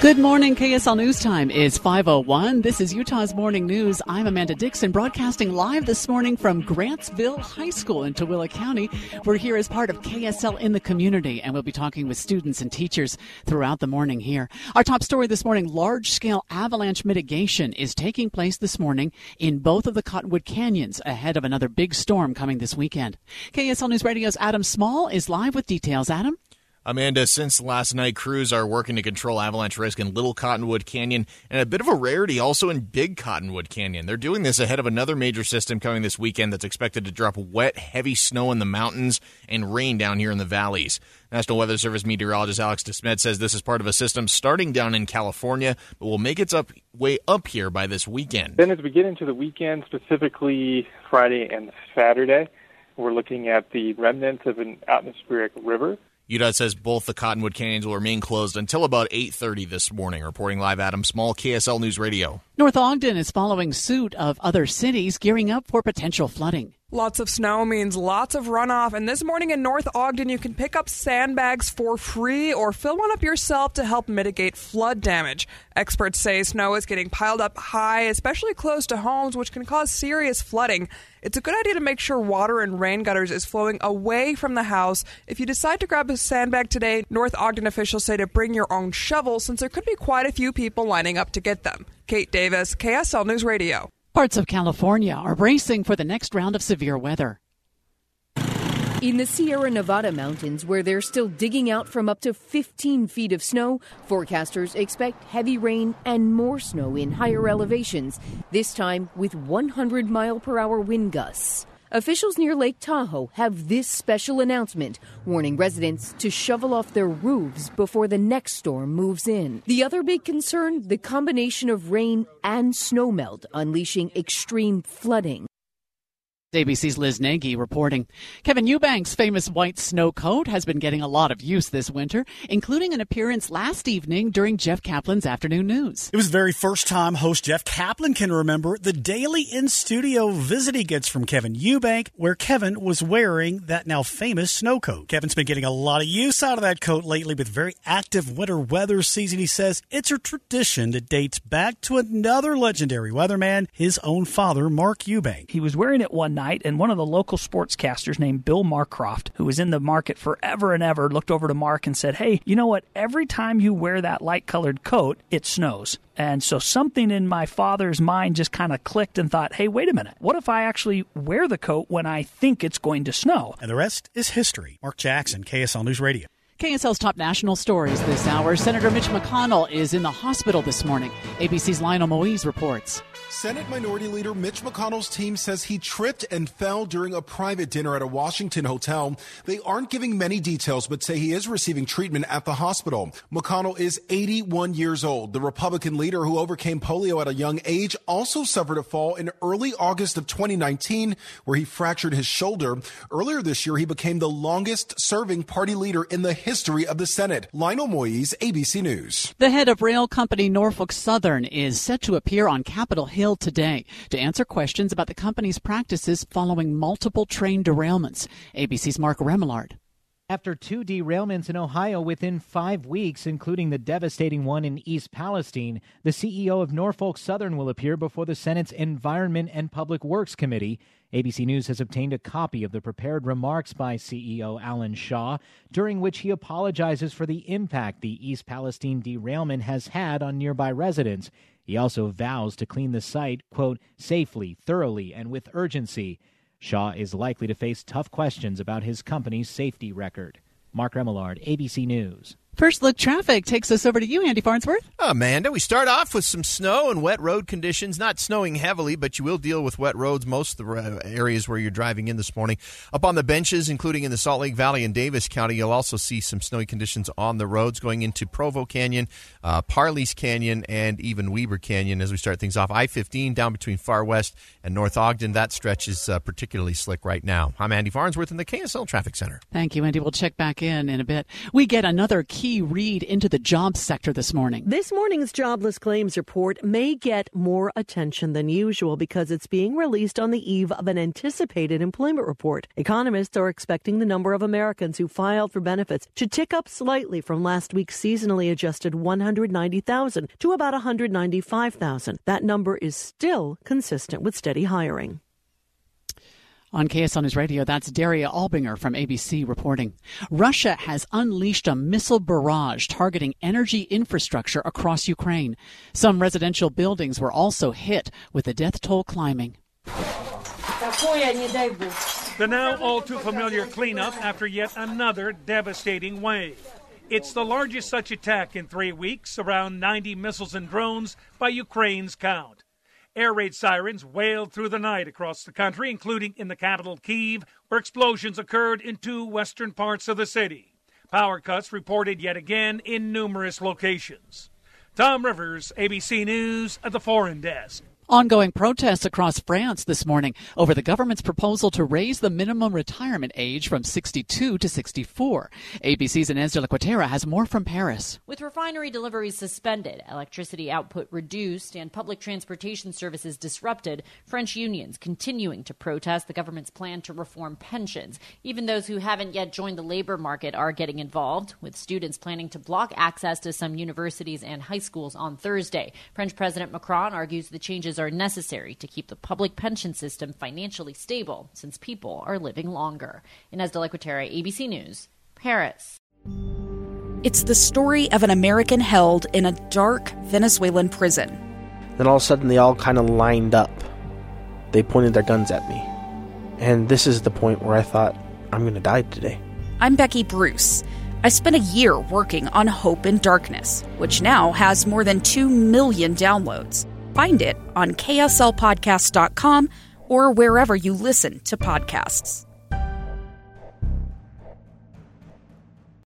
Good morning, KSL News Time is 501. This is Utah's Morning News. I'm Amanda Dixon, broadcasting live this morning from Grantsville High School in Tooele County. We're here as part of KSL in the community, and we'll be talking with students and teachers throughout the morning here. Our top story this morning, large-scale avalanche mitigation is taking place this morning in both of the Cottonwood Canyons ahead of another big storm coming this weekend. KSL News Radio's Adam Small is live with details. Adam? Amanda, since last night, crews are working to control avalanche risk in Little Cottonwood Canyon and a bit of a rarity also in Big Cottonwood Canyon. They're doing this ahead of another major system coming this weekend that's expected to drop wet, heavy snow in the mountains and rain down here in the valleys. National Weather Service meteorologist Alex DeSmet says this is part of a system starting down in California, but will make its up way up here by this weekend. Then, as we get into the weekend, specifically Friday and Saturday, we're looking at the remnants of an atmospheric river UDOT says both the Cottonwood Canyons will remain closed until about 8:30 this morning. Reporting live, Adam Small, KSL News Radio. North Ogden is following suit of other cities gearing up for potential flooding. Lots of snow means lots of runoff, and this morning in North Ogden, you can pick up sandbags for free or fill one up yourself to help mitigate flood damage. Experts say snow is getting piled up high, especially close to homes, which can cause serious flooding. It's a good idea to make sure water in rain gutters is flowing away from the house. If you decide to grab a sandbag today, North Ogden officials say to bring your own shovel since there could be quite a few people lining up to get them. Kate Davis, KSL News Radio. Parts of California are bracing for the next round of severe weather. In the Sierra Nevada mountains, where they're still digging out from up to 15 feet of snow, forecasters expect heavy rain and more snow in higher elevations, this time with 100 mile per hour wind gusts. Officials near Lake Tahoe have this special announcement warning residents to shovel off their roofs before the next storm moves in. The other big concern the combination of rain and snowmelt unleashing extreme flooding. ABC's Liz Nagy reporting. Kevin Eubank's famous white snow coat has been getting a lot of use this winter, including an appearance last evening during Jeff Caplan's afternoon news. It was the very first time host Jeff Caplan can remember the daily in studio visit he gets from Kevin Eubank, where Kevin was wearing that now famous snow coat. Kevin's been getting a lot of use out of that coat lately with very active winter weather season. He says it's a tradition that dates back to another legendary weatherman, his own father, Mark Eubank. He was wearing it one night, and one of the local sportscasters named Bill Marcroft, who was in the market forever and ever, looked over to Mark and said, Hey, you know what? Every time you wear that light colored coat, it snows. And so something in my father's mind just kind of clicked and thought, hey, wait a minute. What if I actually wear the coat when I think it's going to snow? And the rest is history. Mark Jackson, KSL News Radio. KSL's top national stories this hour. Senator Mitch McConnell is in the hospital this morning. ABC's Lionel Moise reports. Senate Minority Leader Mitch McConnell's team says he tripped and fell during a private dinner at a Washington hotel. They aren't giving many details, but say he is receiving treatment at the hospital. McConnell is 81 years old. The Republican leader who overcame polio at a young age also suffered a fall in early August of 2019, where he fractured his shoulder. Earlier this year, he became the longest serving party leader in the history of the Senate. Lionel Moise, ABC News. The head of rail company Norfolk Southern is set to appear on Capitol Hill today to answer questions about the company's practices following multiple train derailments. ABC's Mark Remillard. After two derailments in Ohio within five weeks, including the devastating one in East Palestine, the CEO of Norfolk Southern will appear before the Senate's Environment and Public Works Committee. ABC News has obtained a copy of the prepared remarks by CEO Alan Shaw, during which he apologizes for the impact the East Palestine derailment has had on nearby residents. He also vows to clean the site, quote, safely, thoroughly, and with urgency. Shaw is likely to face tough questions about his company's safety record. Mark Remillard, ABC News. First look traffic takes us over to you, Andy Farnsworth. Amanda, we start off with some snow and wet road conditions. Not snowing heavily, but you will deal with wet roads most of the areas where you're driving in this morning. Up on the benches, including in the Salt Lake Valley and Davis County, you'll also see some snowy conditions on the roads going into Provo Canyon, uh, Parley's Canyon, and even Weber Canyon as we start things off. I 15 down between Farr West and North Ogden. That stretch is uh, particularly slick right now. I'm Andy Farnsworth in the KSL Traffic Center. Thank you, Andy. We'll check back in in a bit. We get another key key read into the jobs sector this morning. This morning's jobless claims report may get more attention than usual because it's being released on the eve of an anticipated employment report. Economists are expecting the number of Americans who filed for benefits to tick up slightly from last week's seasonally adjusted 190,000 to about 195,000. That number is still consistent with steady hiring. On KSL News Radio, that's Daria Albinger from ABC reporting. Russia has unleashed a missile barrage targeting energy infrastructure across Ukraine. Some residential buildings were also hit, with the death toll climbing. The now all too familiar cleanup after yet another devastating wave. It's the largest such attack in three weeks, around 90 missiles and drones by Ukraine's count. Air raid sirens wailed through the night across the country, including in the capital, Kiev, where explosions occurred in two western parts of the city. Power cuts reported yet again in numerous locations. Tom Rivers, ABC News, at the Foreign Desk. Ongoing protests across France this morning over the government's proposal to raise the minimum retirement age from 62 to 64. ABC's Ines de la Cuetara has more from Paris. With refinery deliveries suspended, electricity output reduced, and public transportation services disrupted, French unions continuing to protest the government's plan to reform pensions. Even those who haven't yet joined the labor market are getting involved, with students planning to block access to some universities and high schools on Thursday. French President Macron argues the changes are necessary to keep the public pension system financially stable since people are living longer. Ines de la Cuetara, ABC News, Paris. It's the story of an American held in a dark Venezuelan prison. Then all of a sudden, they all kind of lined up. They pointed their guns at me. And this is the point where I thought, I'm going to die today. I'm Becky Bruce. I spent a year working on Hope in Darkness, which now has more than 2 million downloads find it on kslpodcast.com or wherever you listen to podcasts.